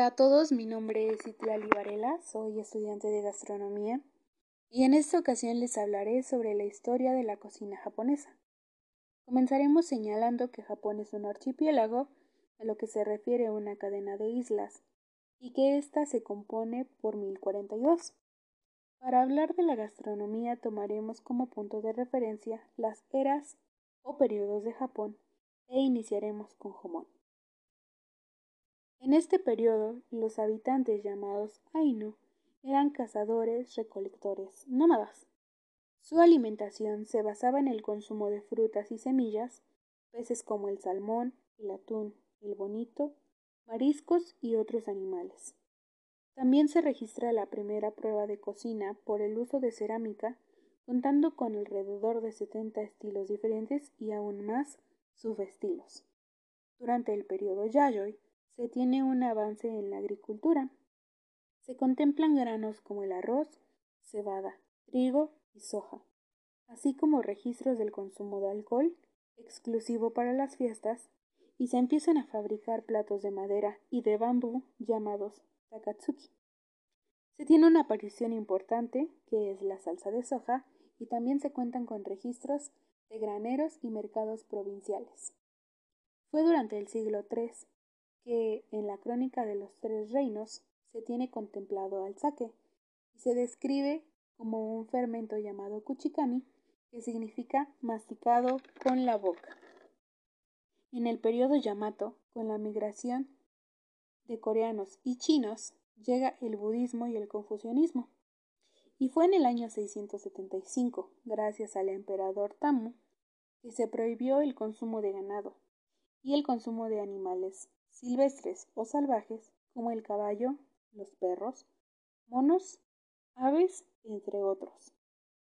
Hola a todos, mi nombre es Itlali Varela, soy estudiante de gastronomía y en esta ocasión les hablaré sobre la historia de la cocina japonesa. Comenzaremos señalando que Japón es un archipiélago, a lo que se refiere una cadena de islas, y que ésta se compone por 1042. Para hablar de la gastronomía tomaremos como punto de referencia las eras o periodos de Japón e iniciaremos con Jomon. En este periodo, los habitantes llamados Ainu eran cazadores recolectores nómadas. Su alimentación se basaba en el consumo de frutas y semillas, peces como el salmón, el atún, el bonito, mariscos y otros animales. También se registra la primera prueba de cocina por el uso de cerámica, contando con alrededor de 70 estilos diferentes y aún más subestilos. Durante el periodo Yayoi, se tiene un avance en la agricultura. Se contemplan granos como el arroz, cebada, trigo y soja, así como registros del consumo de alcohol, exclusivo para las fiestas, y se empiezan a fabricar platos de madera y de bambú llamados takatsuki. Se tiene una aparición importante, que es la salsa de soja, y también se cuentan con registros de graneros y mercados provinciales. Fue durante el siglo III que en la Crónica de los Tres Reinos se tiene contemplado al sake y se describe como un fermento llamado kuchikami que significa masticado con la boca. En el periodo Yamato, con la migración de coreanos y chinos, llega el budismo y el confucianismo. Y fue en el año 675, gracias al emperador Tamu, que se prohibió el consumo de ganado y el consumo de animales silvestres o salvajes como el caballo, los perros, monos, aves, entre otros.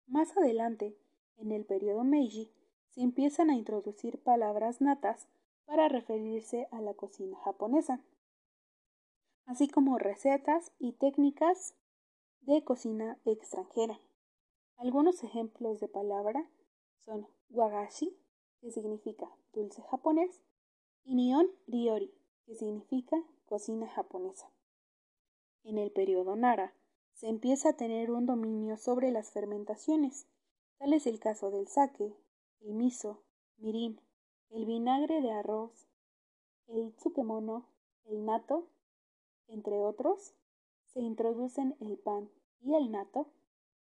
Más adelante, en el periodo Meiji, se empiezan a introducir palabras natas para referirse a la cocina japonesa, así como recetas y técnicas de cocina extranjera. Algunos ejemplos de palabra son wagashi, que significa dulce japonés, y nion ryori, que significa cocina japonesa. En el periodo Nara se empieza a tener un dominio sobre las fermentaciones, tal es el caso del sake, el miso, mirin, el vinagre de arroz, el tsukemono, el nato, entre otros, se introducen el pan y el nato,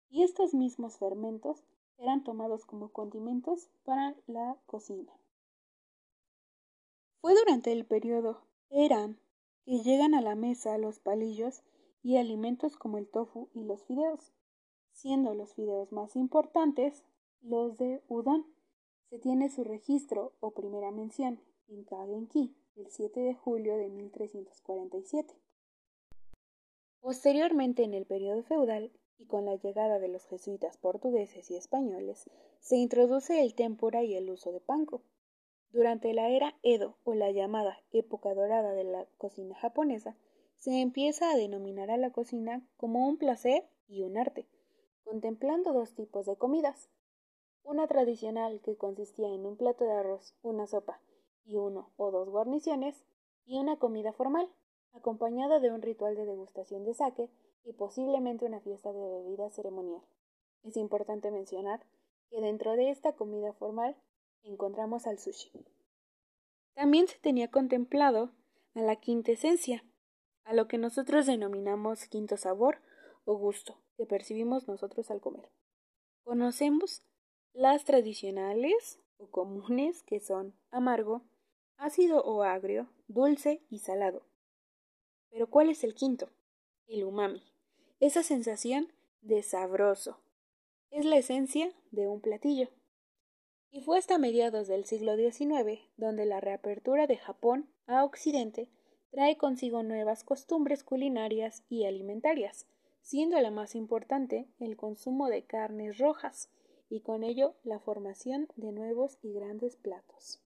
y estos mismos fermentos eran tomados como condimentos para la cocina. Fue durante el periodo eran que llegan a la mesa los palillos y alimentos como el tofu y los fideos, siendo los fideos más importantes los de udon. Se tiene su registro o primera mención en Kagenki el 7 de julio de 1347. Posteriormente, en el periodo feudal y con la llegada de los jesuitas portugueses y españoles, se introduce el tempura y el uso de panko. Durante la era Edo o la llamada época dorada de la cocina japonesa, se empieza a denominar a la cocina como un placer y un arte, contemplando dos tipos de comidas. Una tradicional que consistía en un plato de arroz, una sopa y uno o dos guarniciones, y una comida formal, acompañada de un ritual de degustación de sake y posiblemente una fiesta de bebida ceremonial. Es importante mencionar que dentro de esta comida formal encontramos al sushi. También se tenía contemplado a la quintesencia, a lo que nosotros denominamos quinto sabor o gusto que percibimos nosotros al comer. Conocemos las tradicionales o comunes que son amargo, ácido o agrio, dulce y salado. Pero ¿cuál es el quinto? El umami. Esa sensación de sabroso. Es la esencia de un platillo y fue hasta mediados del siglo XIX donde la reapertura de Japón a Occidente trae consigo nuevas costumbres culinarias y alimentarias, siendo la más importante el consumo de carnes rojas y con ello la formación de nuevos y grandes platos.